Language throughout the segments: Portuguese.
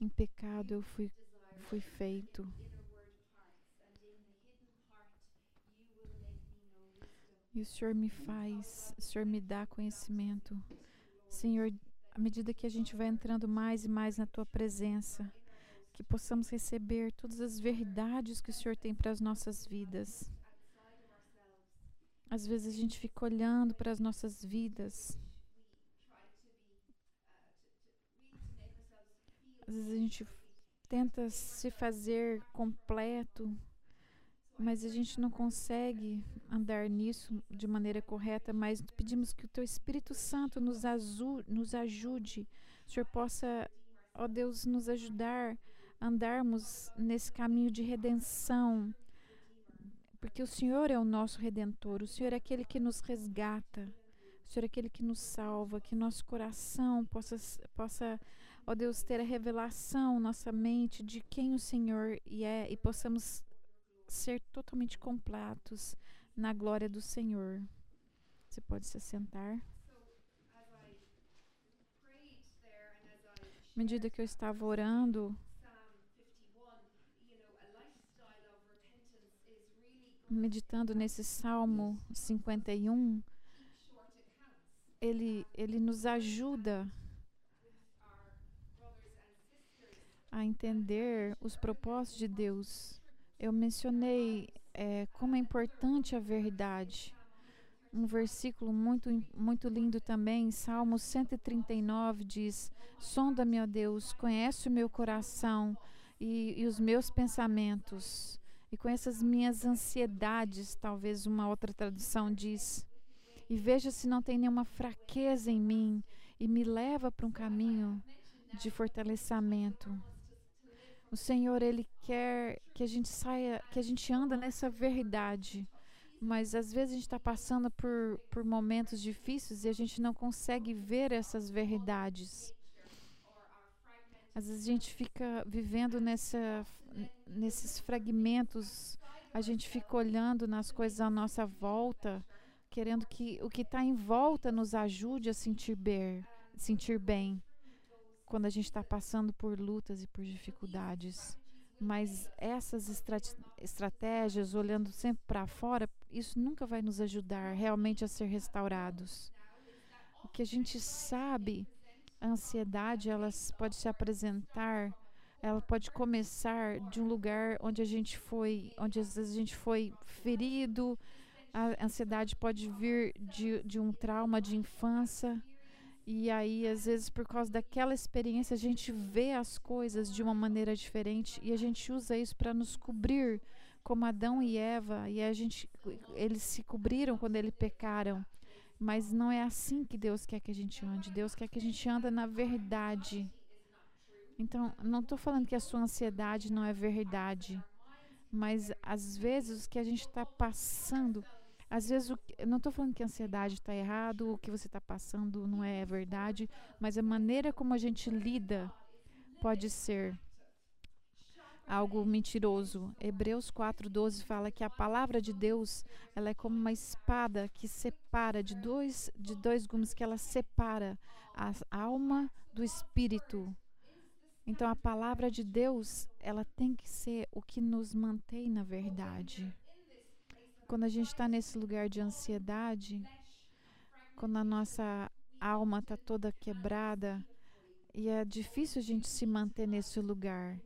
em pecado eu fui, fui feito. E o Senhor me faz, o Senhor me dá conhecimento. Senhor, à medida que a gente vai entrando mais e mais na tua presença, que possamos receber todas as verdades que o Senhor tem para as nossas vidas. Às vezes a gente fica olhando para as nossas vidas. Às vezes a gente tenta se fazer completo, mas a gente não consegue andar nisso de maneira correta. Mas pedimos que o Teu Espírito Santo nos, nos ajude, o Senhor possa, ó Deus, nos ajudar a andarmos nesse caminho de redenção porque o Senhor é o nosso redentor, o Senhor é aquele que nos resgata, o Senhor é aquele que nos salva, que nosso coração possa, possa ó Deus, ter a revelação, nossa mente de quem o Senhor é e possamos ser totalmente completos na glória do Senhor. Você pode se assentar. À medida que eu estava orando, meditando nesse Salmo 51, ele, ele nos ajuda a entender os propósitos de Deus. Eu mencionei é, como é importante a verdade. Um versículo muito, muito lindo também, Salmo 139 diz: Sonda-me, ó Deus, conhece o meu coração e, e os meus pensamentos e com essas minhas ansiedades, talvez uma outra tradução diz, e veja se não tem nenhuma fraqueza em mim e me leva para um caminho de fortalecimento. O Senhor ele quer que a gente saia, que a gente anda nessa verdade, mas às vezes a gente está passando por, por momentos difíceis e a gente não consegue ver essas verdades. Às vezes a gente fica vivendo nessa, nesses fragmentos, a gente fica olhando nas coisas à nossa volta, querendo que o que está em volta nos ajude a sentir bem, sentir bem quando a gente está passando por lutas e por dificuldades. Mas essas estratégias, olhando sempre para fora, isso nunca vai nos ajudar realmente a ser restaurados. O que a gente sabe a ansiedade ela pode se apresentar, ela pode começar de um lugar onde a gente foi, onde às vezes a gente foi ferido. A ansiedade pode vir de, de um trauma de infância. E aí, às vezes, por causa daquela experiência, a gente vê as coisas de uma maneira diferente e a gente usa isso para nos cobrir, como Adão e Eva. E a gente, eles se cobriram quando eles pecaram. Mas não é assim que Deus quer que a gente ande. Deus quer que a gente anda na verdade. Então, não estou falando que a sua ansiedade não é verdade, mas às vezes o que a gente está passando, às vezes, o, eu não estou falando que a ansiedade está errado, o que você está passando não é verdade, mas a maneira como a gente lida pode ser algo mentiroso. Hebreus 4:12 fala que a palavra de Deus, ela é como uma espada que separa de dois de dois gumes que ela separa a alma do espírito. Então a palavra de Deus, ela tem que ser o que nos mantém na verdade. Quando a gente está nesse lugar de ansiedade, quando a nossa alma está toda quebrada, e é difícil a gente se manter nesse lugar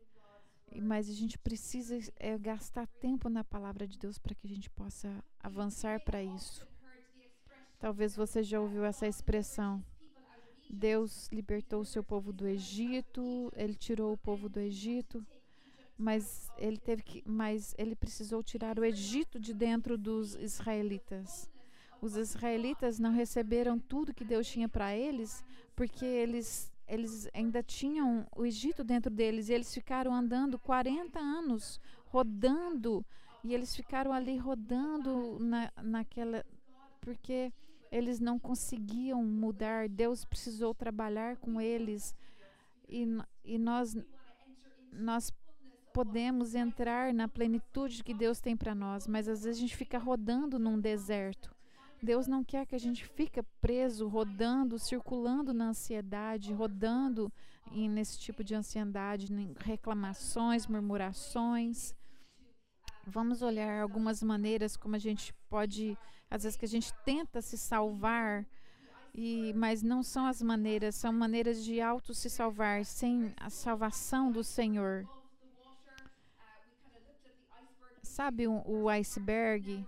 mas a gente precisa é, gastar tempo na palavra de Deus para que a gente possa avançar para isso. Talvez você já ouviu essa expressão. Deus libertou o seu povo do Egito, ele tirou o povo do Egito, mas ele teve que, mas ele precisou tirar o Egito de dentro dos israelitas. Os israelitas não receberam tudo que Deus tinha para eles, porque eles eles ainda tinham o Egito dentro deles e eles ficaram andando 40 anos, rodando, e eles ficaram ali rodando na, naquela. porque eles não conseguiam mudar, Deus precisou trabalhar com eles e, e nós, nós podemos entrar na plenitude que Deus tem para nós, mas às vezes a gente fica rodando num deserto Deus não quer que a gente fique preso, rodando, circulando na ansiedade, rodando nesse tipo de ansiedade, reclamações, murmurações. Vamos olhar algumas maneiras como a gente pode, às vezes que a gente tenta se salvar, e, mas não são as maneiras, são maneiras de auto se salvar sem a salvação do Senhor. Sabe o, o iceberg?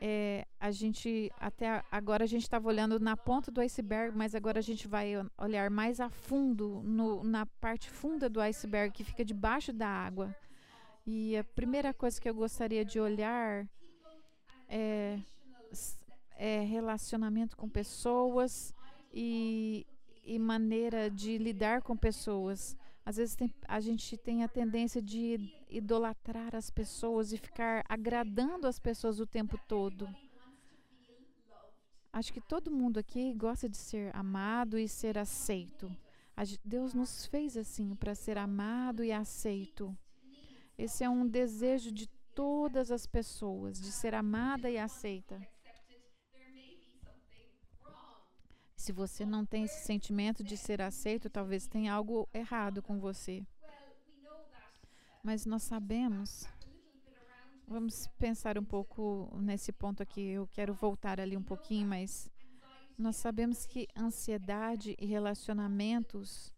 É, a gente até agora a gente estava olhando na ponta do iceberg, mas agora a gente vai olhar mais a fundo no, na parte funda do iceberg que fica debaixo da água. E a primeira coisa que eu gostaria de olhar é, é relacionamento com pessoas e, e, maneira de lidar com pessoas. Às vezes tem, a gente tem a tendência de idolatrar as pessoas e ficar agradando as pessoas o tempo todo. Acho que todo mundo aqui gosta de ser amado e ser aceito. Deus nos fez assim para ser amado e aceito. Esse é um desejo de todas as pessoas, de ser amada e aceita. Se você não tem esse sentimento de ser aceito, talvez tenha algo errado com você. Mas nós sabemos. Vamos pensar um pouco nesse ponto aqui. Eu quero voltar ali um pouquinho, mas nós sabemos que ansiedade e relacionamentos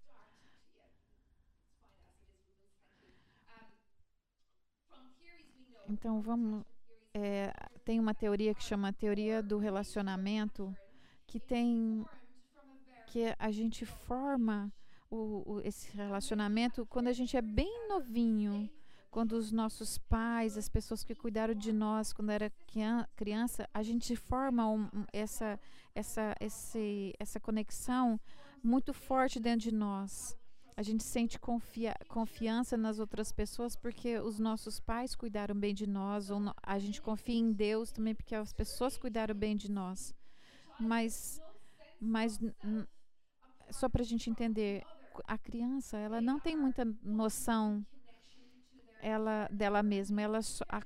Então vamos. É, tem uma teoria que chama teoria do relacionamento, que tem que a gente forma o, o, esse relacionamento quando a gente é bem novinho, quando os nossos pais, as pessoas que cuidaram de nós quando era criança, a gente forma um, essa, essa, esse, essa conexão muito forte dentro de nós. A gente sente confia confiança nas outras pessoas porque os nossos pais cuidaram bem de nós, ou a gente confia em Deus também porque as pessoas cuidaram bem de nós. Mas, mas só para a gente entender, a criança ela não tem muita noção ela dela mesma. Ela, a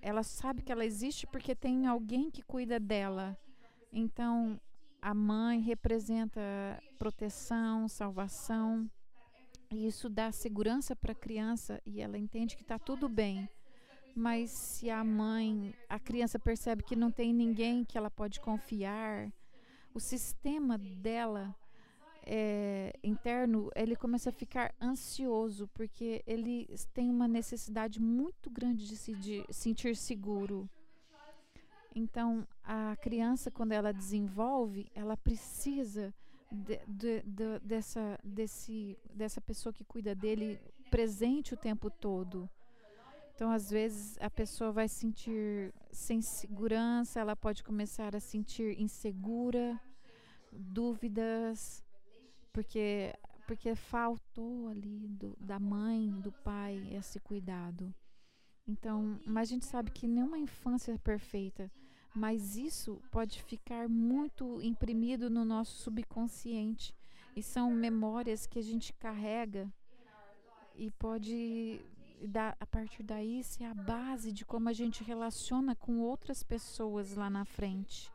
ela sabe que ela existe porque tem alguém que cuida dela. Então, a mãe representa proteção, salvação. E isso dá segurança para a criança e ela entende que está tudo bem. Mas se a mãe, a criança percebe que não tem ninguém que ela pode confiar, o sistema dela é, interno ele começa a ficar ansioso porque ele tem uma necessidade muito grande de se de sentir seguro. Então a criança quando ela desenvolve, ela precisa de, de, de, dessa, desse, dessa pessoa que cuida dele presente o tempo todo. Então, às vezes, a pessoa vai sentir sem segurança, ela pode começar a sentir insegura, dúvidas, porque, porque faltou ali do, da mãe, do pai, esse cuidado. Então, mas a gente sabe que nenhuma infância é perfeita mas isso pode ficar muito imprimido no nosso subconsciente e são memórias que a gente carrega e pode dar, a partir daí ser a base de como a gente relaciona com outras pessoas lá na frente.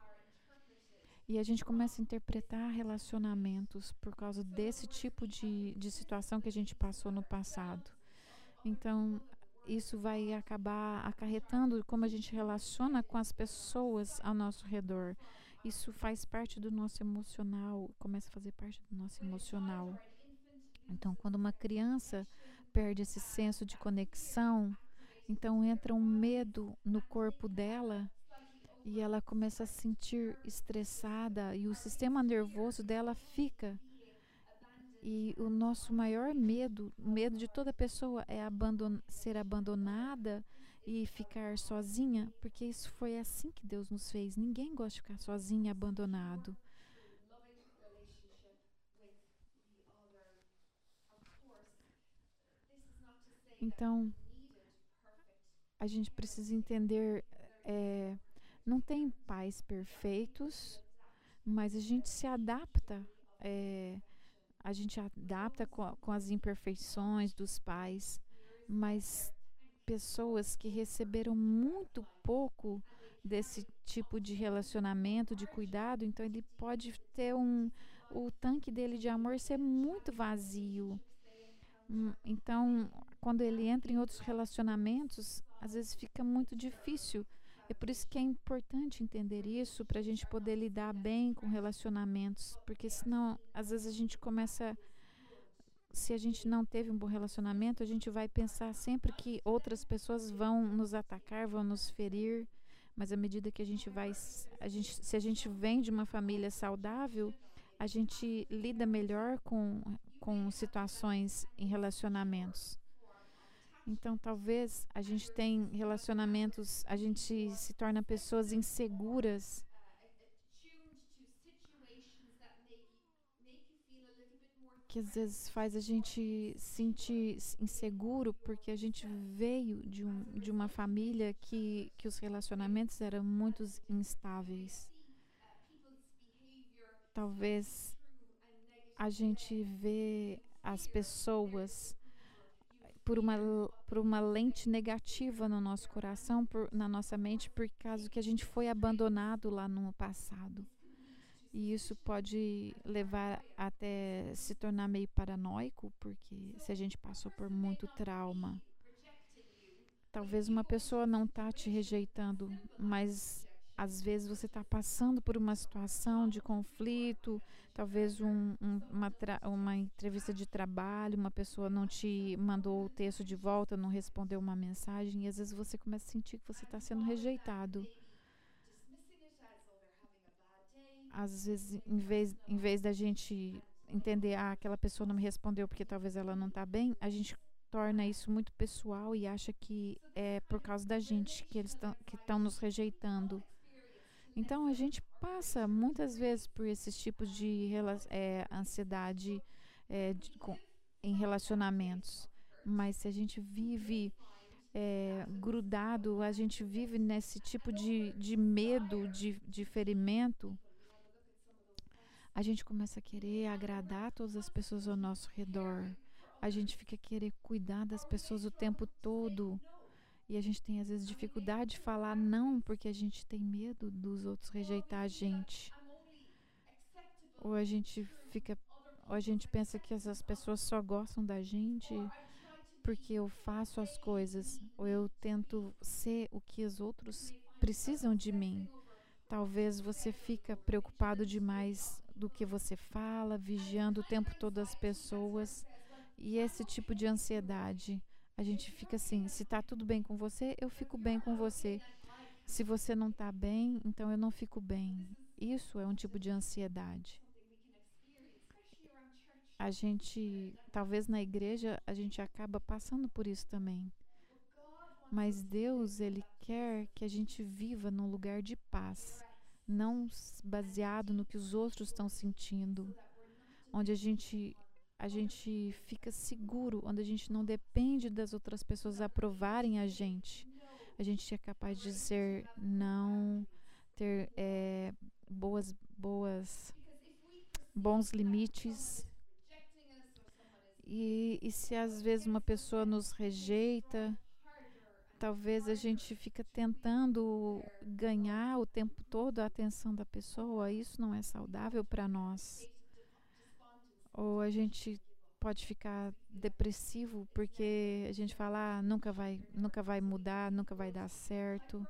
E a gente começa a interpretar relacionamentos por causa desse tipo de, de situação que a gente passou no passado. Então, isso vai acabar acarretando como a gente relaciona com as pessoas ao nosso redor. Isso faz parte do nosso emocional, começa a fazer parte do nosso emocional. Então, quando uma criança perde esse senso de conexão, então entra um medo no corpo dela e ela começa a se sentir estressada e o sistema nervoso dela fica e o nosso maior medo, o medo de toda pessoa é abandon ser abandonada e ficar sozinha, porque isso foi assim que Deus nos fez. Ninguém gosta de ficar sozinho, abandonado. Então, a gente precisa entender, é, não tem pais perfeitos, mas a gente se adapta. É, a gente adapta com, com as imperfeições dos pais, mas pessoas que receberam muito pouco desse tipo de relacionamento, de cuidado, então ele pode ter um o tanque dele de amor ser muito vazio. Hum, então, quando ele entra em outros relacionamentos, às vezes fica muito difícil. É por isso que é importante entender isso para a gente poder lidar bem com relacionamentos, porque senão, às vezes a gente começa se a gente não teve um bom relacionamento, a gente vai pensar sempre que outras pessoas vão nos atacar, vão nos ferir, mas à medida que a gente vai, a gente, se a gente vem de uma família saudável, a gente lida melhor com, com situações em relacionamentos. Então, talvez a gente tem relacionamentos, a gente se torna pessoas inseguras. Que às vezes faz a gente sentir inseguro porque a gente veio de, um, de uma família que, que os relacionamentos eram muito instáveis talvez a gente vê as pessoas por uma, por uma lente negativa no nosso coração, por, na nossa mente, por causa que a gente foi abandonado lá no passado. E isso pode levar até se tornar meio paranoico, porque se a gente passou por muito trauma. Talvez uma pessoa não está te rejeitando, mas às vezes você está passando por uma situação de conflito, talvez um, um, uma, uma entrevista de trabalho, uma pessoa não te mandou o texto de volta, não respondeu uma mensagem, e às vezes você começa a sentir que você está sendo rejeitado. Às vezes, em vez, em vez da gente entender, ah, aquela pessoa não me respondeu porque talvez ela não está bem, a gente torna isso muito pessoal e acha que é por causa da gente que eles estão nos rejeitando. Então a gente passa muitas vezes por esses tipos de é, ansiedade é, de, com, em relacionamentos. Mas se a gente vive é, grudado, a gente vive nesse tipo de, de medo, de, de ferimento, a gente começa a querer agradar todas as pessoas ao nosso redor. A gente fica a querer cuidar das pessoas o tempo todo. E a gente tem às vezes dificuldade de falar não porque a gente tem medo dos outros rejeitar a gente. Ou a gente fica ou a gente pensa que essas pessoas só gostam da gente porque eu faço as coisas, ou eu tento ser o que os outros precisam de mim. Talvez você fica preocupado demais do que você fala, vigiando o tempo todo as pessoas, e esse tipo de ansiedade a gente fica assim: se tá tudo bem com você, eu fico bem com você. Se você não tá bem, então eu não fico bem. Isso é um tipo de ansiedade. A gente, talvez na igreja, a gente acaba passando por isso também. Mas Deus, Ele quer que a gente viva num lugar de paz, não baseado no que os outros estão sentindo, onde a gente a gente fica seguro, onde a gente não depende das outras pessoas aprovarem a gente. A gente é capaz de dizer não, ter é, boas, boas, bons limites. E, e se às vezes uma pessoa nos rejeita, talvez a gente fica tentando ganhar o tempo todo a atenção da pessoa. Isso não é saudável para nós ou a gente pode ficar depressivo porque a gente fala ah, nunca vai nunca vai mudar nunca vai dar certo.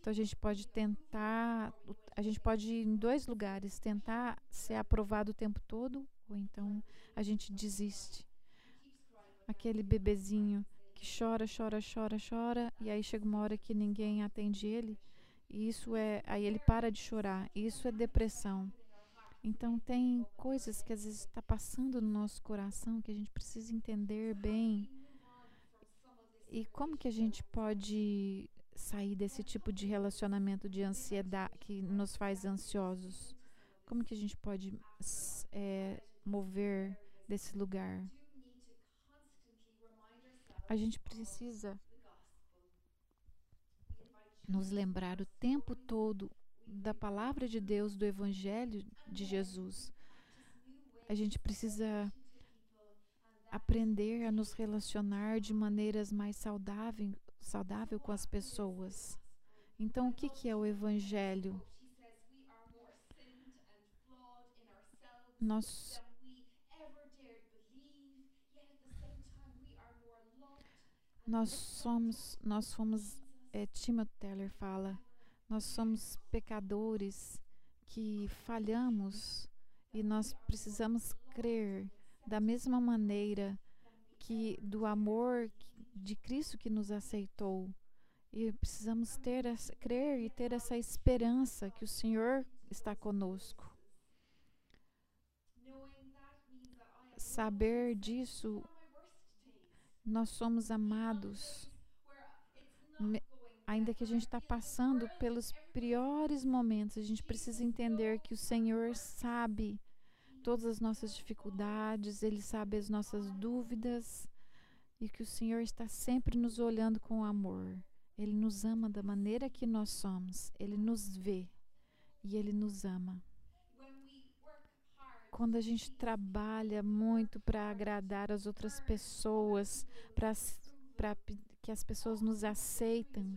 Então a gente pode tentar a gente pode ir em dois lugares tentar ser aprovado o tempo todo ou então a gente desiste. Aquele bebezinho que chora chora chora chora e aí chega uma hora que ninguém atende ele e isso é aí ele para de chorar isso é depressão então tem coisas que às vezes está passando no nosso coração que a gente precisa entender bem. E como que a gente pode sair desse tipo de relacionamento de ansiedade que nos faz ansiosos? Como que a gente pode é, mover desse lugar? A gente precisa nos lembrar o tempo todo da palavra de Deus, do Evangelho de Jesus. A gente precisa aprender a nos relacionar de maneiras mais saudável, saudável com as pessoas. Então, o que, que é o Evangelho? Nós, nós somos, nós fomos, é, Timothy Teller fala, nós somos pecadores que falhamos e nós precisamos crer da mesma maneira que do amor de Cristo que nos aceitou. E precisamos ter essa, crer e ter essa esperança que o Senhor está conosco. Saber disso, nós somos amados. Ainda que a gente está passando pelos piores momentos, a gente precisa entender que o Senhor sabe todas as nossas dificuldades, Ele sabe as nossas dúvidas e que o Senhor está sempre nos olhando com amor. Ele nos ama da maneira que nós somos, Ele nos vê e Ele nos ama. Quando a gente trabalha muito para agradar as outras pessoas, para que as pessoas nos aceitem,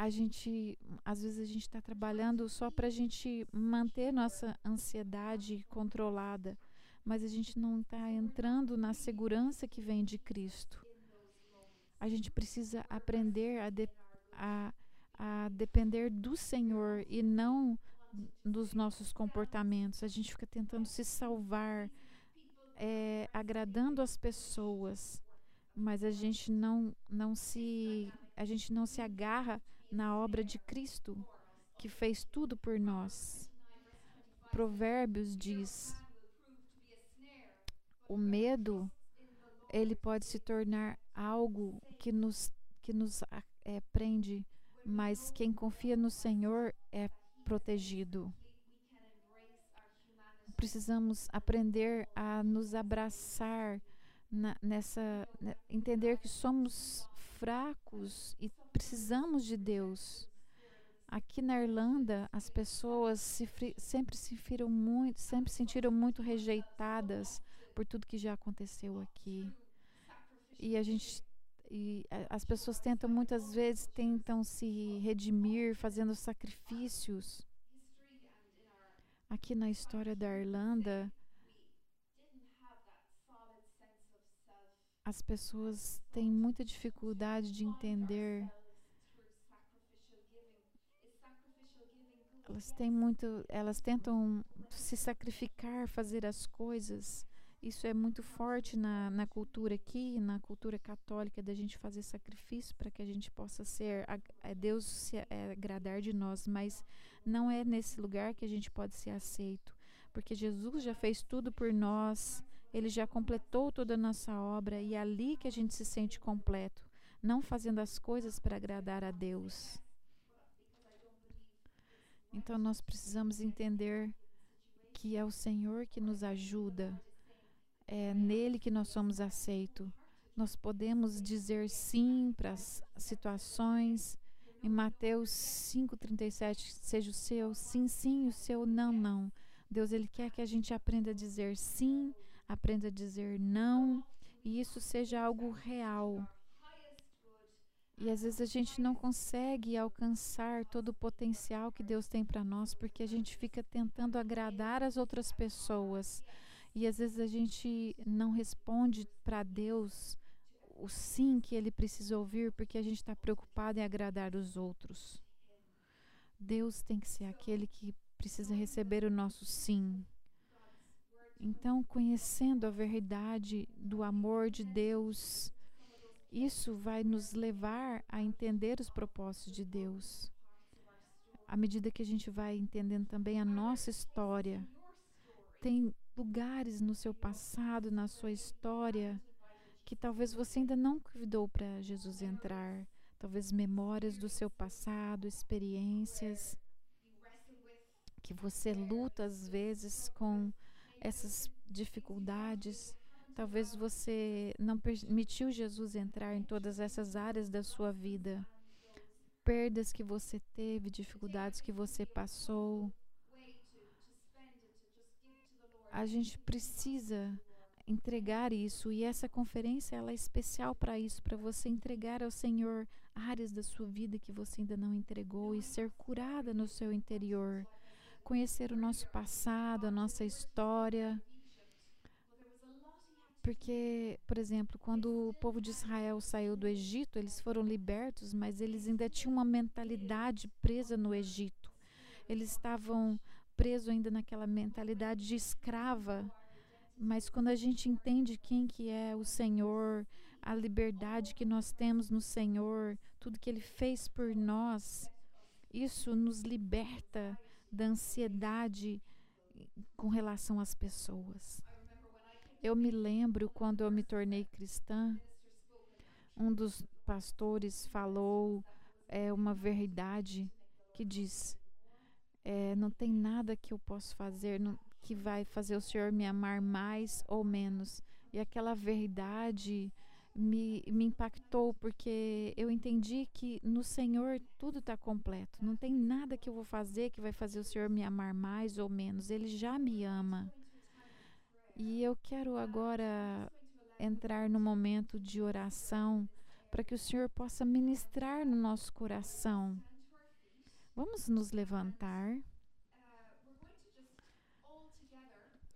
a gente, às vezes a gente está trabalhando só para a gente manter nossa ansiedade controlada, mas a gente não está entrando na segurança que vem de Cristo. A gente precisa aprender a, de, a, a depender do Senhor e não dos nossos comportamentos. A gente fica tentando se salvar, é, agradando as pessoas, mas a gente não, não se a gente não se agarra na obra de Cristo, que fez tudo por nós. Provérbios diz: o medo ele pode se tornar algo que nos que nos é, prende, mas quem confia no Senhor é protegido. Precisamos aprender a nos abraçar na, nessa, né, entender que somos fracos e precisamos de Deus. Aqui na Irlanda, as pessoas se, sempre se viram muito, sempre sentiram muito rejeitadas por tudo que já aconteceu aqui. E a gente e as pessoas tentam muitas vezes tentam se redimir fazendo sacrifícios. Aqui na história da Irlanda, as pessoas têm muita dificuldade de entender. Elas têm muito, elas tentam se sacrificar, fazer as coisas. Isso é muito forte na, na cultura aqui, na cultura católica, da gente fazer sacrifício para que a gente possa ser, a, a Deus se a, agradar de nós. Mas não é nesse lugar que a gente pode ser aceito, porque Jesus já fez tudo por nós. Ele já completou toda a nossa obra e é ali que a gente se sente completo, não fazendo as coisas para agradar a Deus. Então nós precisamos entender que é o Senhor que nos ajuda, é nele que nós somos aceitos. Nós podemos dizer sim para as situações. Em Mateus 5:37, seja o seu sim, sim, o seu não, não. Deus ele quer que a gente aprenda a dizer sim aprenda a dizer não e isso seja algo real. E às vezes a gente não consegue alcançar todo o potencial que Deus tem para nós porque a gente fica tentando agradar as outras pessoas. E às vezes a gente não responde para Deus o sim que ele precisa ouvir porque a gente está preocupado em agradar os outros. Deus tem que ser aquele que precisa receber o nosso sim. Então, conhecendo a verdade do amor de Deus, isso vai nos levar a entender os propósitos de Deus. À medida que a gente vai entendendo também a nossa história, tem lugares no seu passado, na sua história, que talvez você ainda não convidou para Jesus entrar. Talvez memórias do seu passado, experiências que você luta às vezes com essas dificuldades. Talvez você não permitiu Jesus entrar em todas essas áreas da sua vida. Perdas que você teve, dificuldades que você passou. A gente precisa entregar isso e essa conferência ela é especial para isso, para você entregar ao Senhor áreas da sua vida que você ainda não entregou e ser curada no seu interior, conhecer o nosso passado, a nossa história. Porque, por exemplo, quando o povo de Israel saiu do Egito, eles foram libertos, mas eles ainda tinham uma mentalidade presa no Egito. Eles estavam presos ainda naquela mentalidade de escrava mas quando a gente entende quem que é o Senhor, a liberdade que nós temos no Senhor, tudo que ele fez por nós, isso nos liberta da ansiedade com relação às pessoas. Eu me lembro quando eu me tornei cristã, um dos pastores falou é, uma verdade que diz: é, não tem nada que eu possa fazer, não, que vai fazer o Senhor me amar mais ou menos. E aquela verdade me, me impactou porque eu entendi que no Senhor tudo está completo. Não tem nada que eu vou fazer que vai fazer o Senhor me amar mais ou menos. Ele já me ama. E eu quero agora entrar no momento de oração para que o Senhor possa ministrar no nosso coração. Vamos nos levantar.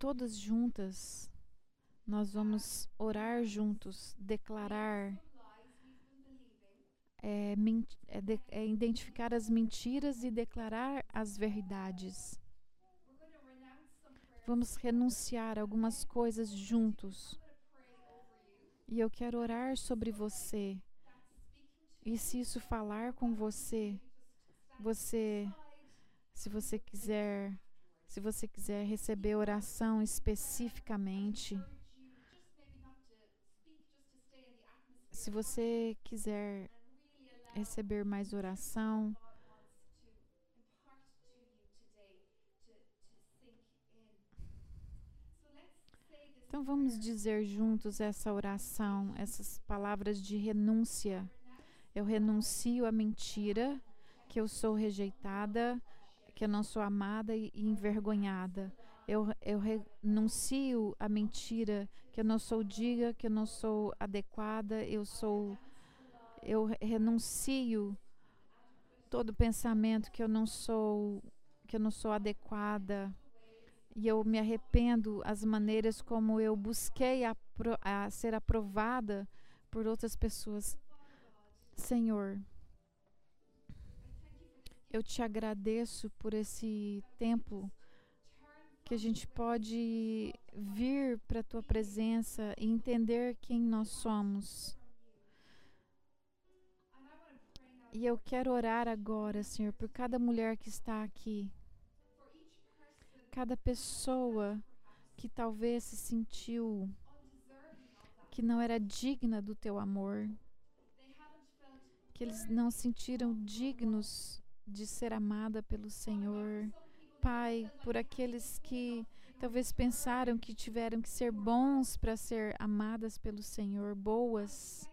todas juntas, nós vamos orar juntos, declarar, é, é, de, é identificar as mentiras e declarar as verdades. Vamos renunciar algumas coisas juntos. E eu quero orar sobre você. E se isso falar com você, você, se você quiser se você quiser receber oração especificamente, se você quiser receber mais oração, Então vamos dizer juntos essa oração, essas palavras de renúncia. Eu renuncio à mentira, que eu sou rejeitada, que eu não sou amada e envergonhada. Eu, eu renuncio à mentira, que eu não sou diga, que eu não sou adequada, eu sou eu renuncio todo pensamento que eu não sou que eu não sou adequada e eu me arrependo as maneiras como eu busquei a, a ser aprovada por outras pessoas. Senhor, eu te agradeço por esse tempo que a gente pode vir para a tua presença e entender quem nós somos. E eu quero orar agora, Senhor, por cada mulher que está aqui, cada pessoa que talvez se sentiu que não era digna do teu amor, que eles não sentiram dignos de ser amada pelo Senhor. Pai, por aqueles que talvez pensaram que tiveram que ser bons para ser amadas pelo Senhor, boas.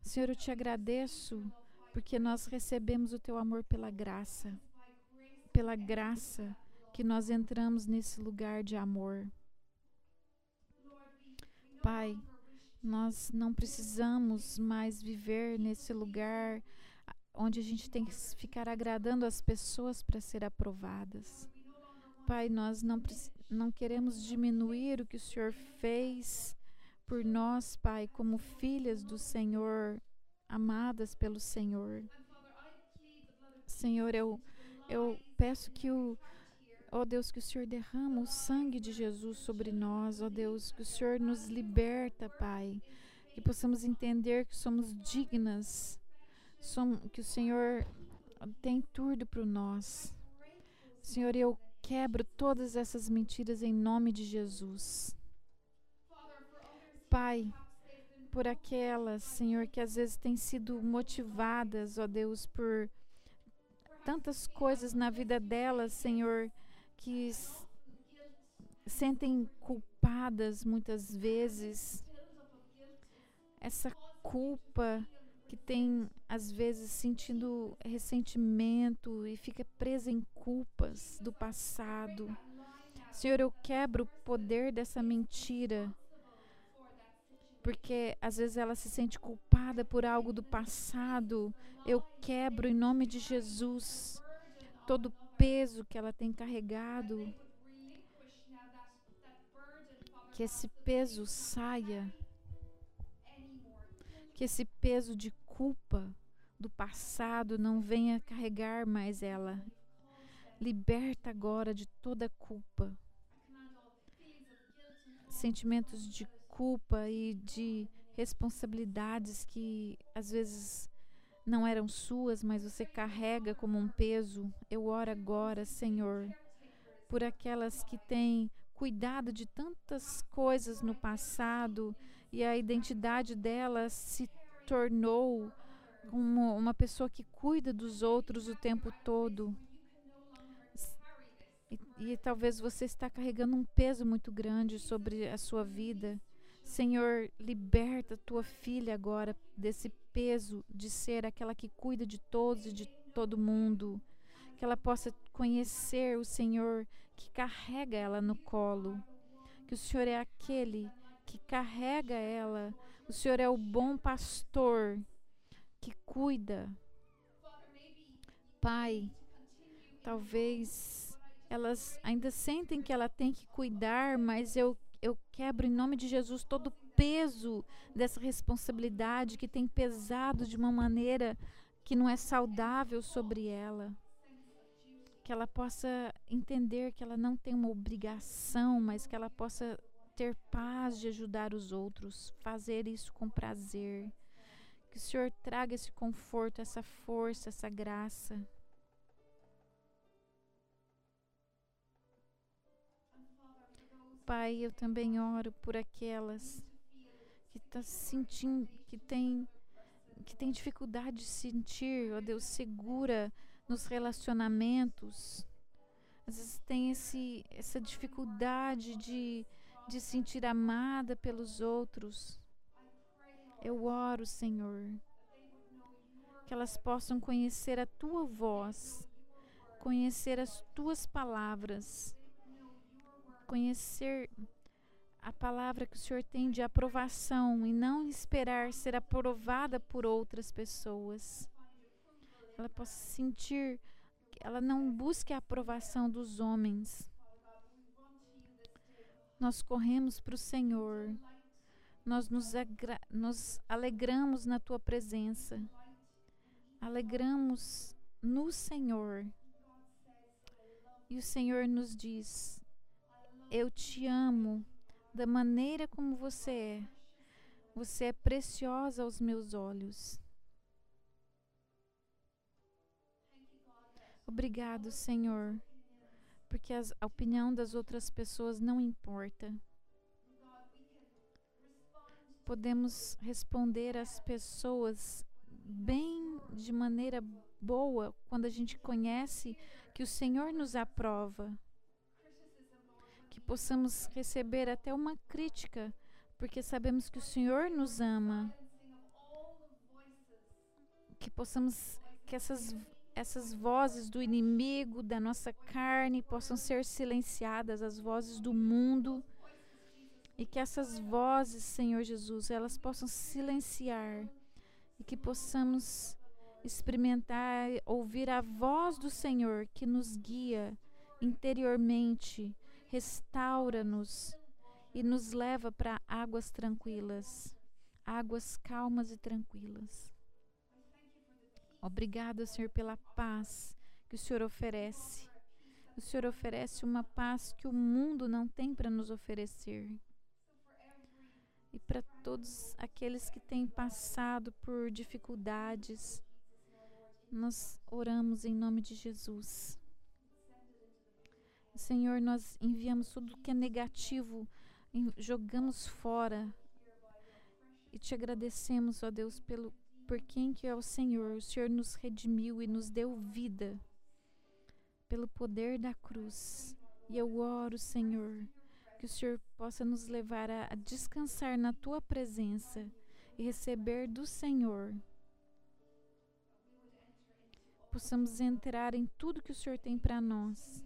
Senhor, eu te agradeço porque nós recebemos o teu amor pela graça. Pela graça que nós entramos nesse lugar de amor. Pai, nós não precisamos mais viver nesse lugar onde a gente tem que ficar agradando as pessoas para ser aprovadas. Pai, nós não, não queremos diminuir o que o Senhor fez por nós, Pai, como filhas do Senhor, amadas pelo Senhor. Senhor, eu, eu peço que o, ó oh Deus, que o Senhor derrama o sangue de Jesus sobre nós, ó oh Deus, que o Senhor nos liberta, Pai, que possamos entender que somos dignas que o Senhor tem tudo para nós. Senhor, eu quebro todas essas mentiras em nome de Jesus. Pai, por aquelas, Senhor, que às vezes têm sido motivadas, ó Deus, por tantas coisas na vida delas, Senhor, que sentem culpadas muitas vezes. Essa culpa que tem às vezes sentindo ressentimento e fica presa em culpas do passado. Senhor, eu quebro o poder dessa mentira porque às vezes ela se sente culpada por algo do passado. Eu quebro em nome de Jesus todo o peso que ela tem carregado. Que esse peso saia. Que esse peso de culpa do passado não venha carregar mais ela. Liberta agora de toda culpa. Sentimentos de culpa e de responsabilidades que às vezes não eram suas, mas você carrega como um peso. Eu oro agora, Senhor, por aquelas que têm cuidado de tantas coisas no passado e a identidade delas se tornou como uma pessoa que cuida dos outros o tempo todo. E, e talvez você está carregando um peso muito grande sobre a sua vida. Senhor, liberta tua filha agora desse peso de ser aquela que cuida de todos e de todo mundo. Que ela possa conhecer o Senhor que carrega ela no colo. Que o Senhor é aquele que carrega ela. O Senhor é o bom pastor que cuida. Pai, talvez elas ainda sentem que ela tem que cuidar, mas eu eu quebro em nome de Jesus todo o peso dessa responsabilidade que tem pesado de uma maneira que não é saudável sobre ela. Que ela possa entender que ela não tem uma obrigação, mas que ela possa ter paz de ajudar os outros, fazer isso com prazer. Que o Senhor traga esse conforto, essa força, essa graça. Pai, eu também oro por aquelas que tá sentindo, que tem que tem dificuldade de sentir, ó Deus, segura nos relacionamentos. Às vezes tem esse, essa dificuldade de, de sentir amada pelos outros. Eu oro, Senhor, que elas possam conhecer a tua voz, conhecer as tuas palavras conhecer a palavra que o Senhor tem de aprovação e não esperar ser aprovada por outras pessoas. Ela possa sentir que ela não busque a aprovação dos homens. Nós corremos para o Senhor. Nós nos, nos alegramos na tua presença. Alegramos no Senhor. E o Senhor nos diz: eu te amo da maneira como você é. Você é preciosa aos meus olhos. Obrigado, Senhor, porque as, a opinião das outras pessoas não importa. Podemos responder às pessoas bem de maneira boa quando a gente conhece que o Senhor nos aprova possamos receber até uma crítica, porque sabemos que o Senhor nos ama. Que possamos que essas essas vozes do inimigo, da nossa carne, possam ser silenciadas, as vozes do mundo, e que essas vozes, Senhor Jesus, elas possam silenciar, e que possamos experimentar, ouvir a voz do Senhor que nos guia interiormente restaura-nos e nos leva para águas tranquilas, águas calmas e tranquilas. Obrigada, Senhor, pela paz que o Senhor oferece. O Senhor oferece uma paz que o mundo não tem para nos oferecer. E para todos aqueles que têm passado por dificuldades, nós oramos em nome de Jesus. Senhor, nós enviamos tudo que é negativo, jogamos fora. E te agradecemos, ó Deus, pelo por quem que é o Senhor. O Senhor nos redimiu e nos deu vida pelo poder da cruz. E eu oro, Senhor, que o Senhor possa nos levar a, a descansar na tua presença e receber do Senhor. Possamos entrar em tudo que o Senhor tem para nós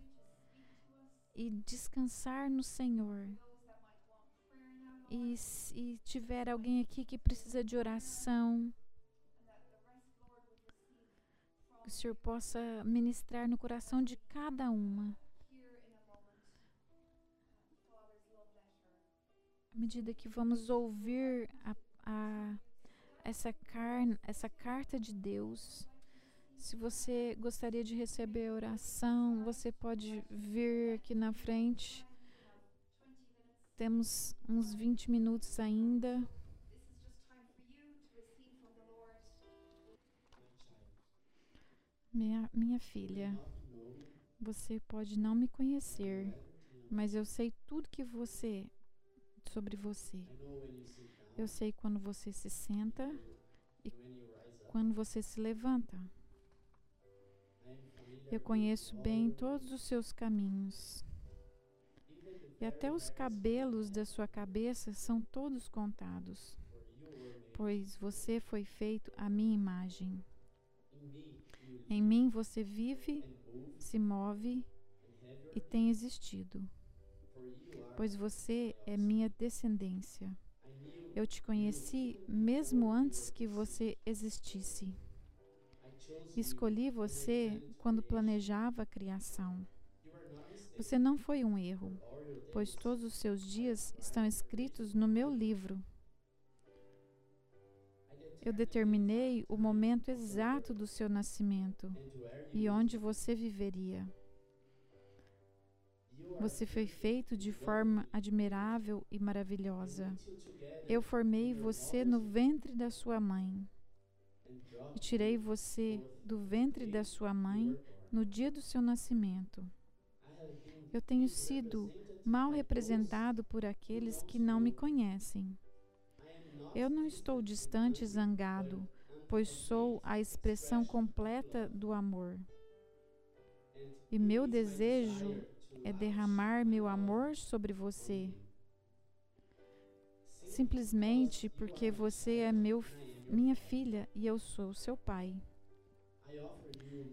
e descansar no Senhor. E se tiver alguém aqui que precisa de oração, que o Senhor possa ministrar no coração de cada uma. À medida que vamos ouvir a, a, essa, essa carta de Deus, se você gostaria de receber a oração, você pode vir aqui na frente. Temos uns 20 minutos ainda. Minha, minha filha, você pode não me conhecer, mas eu sei tudo que você sobre você. Eu sei quando você se senta e quando você se levanta. Eu conheço bem todos os seus caminhos. E até os cabelos da sua cabeça são todos contados, pois você foi feito à minha imagem. Em mim você vive, se move e tem existido, pois você é minha descendência. Eu te conheci mesmo antes que você existisse. Escolhi você quando planejava a criação. Você não foi um erro, pois todos os seus dias estão escritos no meu livro. Eu determinei o momento exato do seu nascimento e onde você viveria. Você foi feito de forma admirável e maravilhosa. Eu formei você no ventre da sua mãe e tirei você do ventre da sua mãe no dia do seu nascimento. Eu tenho sido mal representado por aqueles que não me conhecem. Eu não estou distante e zangado, pois sou a expressão completa do amor. E meu desejo é derramar meu amor sobre você. Simplesmente porque você é meu, minha filha e eu sou seu pai.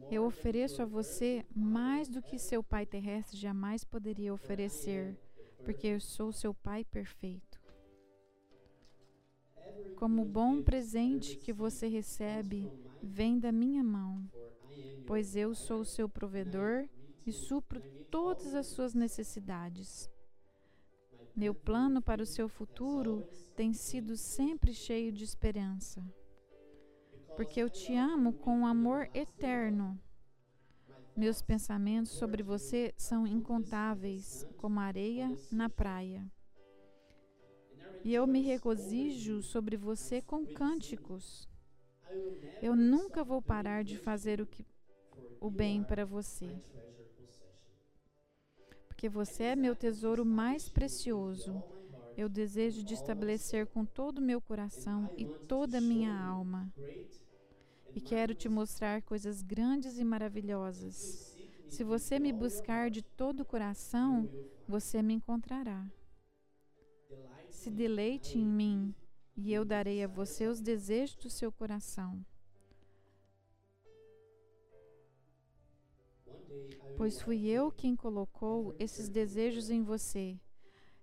Eu ofereço a você mais do que seu pai terrestre jamais poderia oferecer, porque eu sou seu pai perfeito. Como bom presente que você recebe, vem da minha mão, pois eu sou o seu provedor e supro todas as suas necessidades. Meu plano para o seu futuro tem sido sempre cheio de esperança porque eu te amo com um amor eterno. Meus pensamentos sobre você são incontáveis, como areia na praia. E eu me regozijo sobre você com cânticos. Eu nunca vou parar de fazer o, que, o bem para você. Porque você é meu tesouro mais precioso. Eu desejo de estabelecer com todo o meu coração e toda a minha alma e quero te mostrar coisas grandes e maravilhosas. Se você me buscar de todo o coração, você me encontrará. Se deleite em mim, e eu darei a você os desejos do seu coração. Pois fui eu quem colocou esses desejos em você.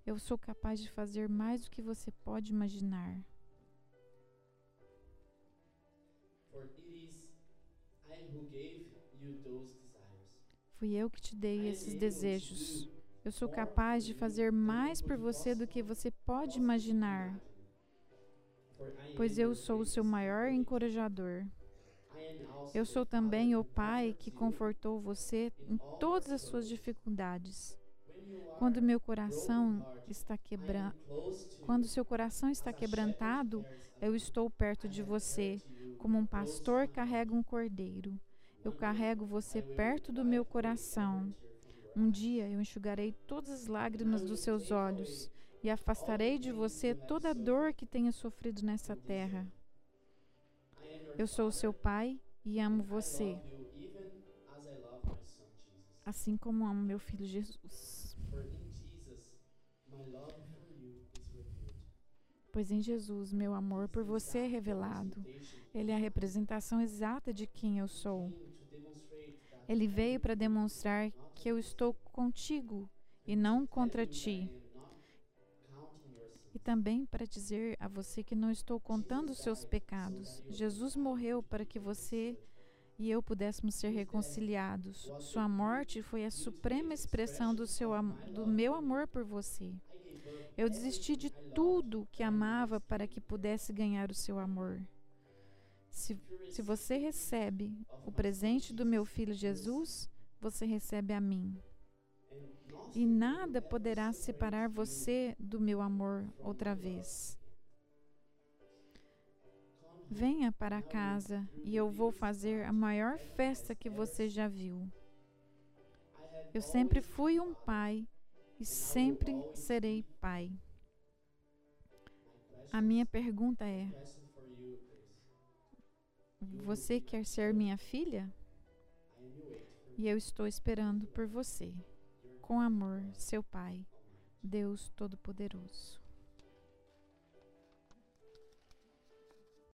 Eu sou capaz de fazer mais do que você pode imaginar. Fui eu que te dei esses desejos. Eu sou capaz de fazer mais por você do que você pode imaginar, pois eu sou o seu maior encorajador. Eu sou também o Pai que confortou você em todas as suas dificuldades. Quando meu coração está quebrado, quando seu coração está quebrantado, eu estou perto de você, como um pastor carrega um cordeiro. Eu carrego você perto do meu coração. Um dia eu enxugarei todas as lágrimas dos seus olhos e afastarei de você toda a dor que tenha sofrido nessa terra. Eu sou o seu pai e amo você, assim como amo meu filho Jesus. Pois em Jesus meu amor por você é revelado. Ele é a representação exata de quem eu sou. Ele veio para demonstrar que eu estou contigo e não contra ti. E também para dizer a você que não estou contando os seus pecados. Jesus morreu para que você e eu pudéssemos ser reconciliados. Sua morte foi a suprema expressão do, seu, do meu amor por você. Eu desisti de tudo que amava para que pudesse ganhar o seu amor. Se, se você recebe o presente do meu filho Jesus, você recebe a mim. E nada poderá separar você do meu amor outra vez. Venha para casa e eu vou fazer a maior festa que você já viu. Eu sempre fui um pai e sempre serei pai. A minha pergunta é: Você quer ser minha filha? E eu estou esperando por você. Com amor, seu Pai, Deus Todo-Poderoso.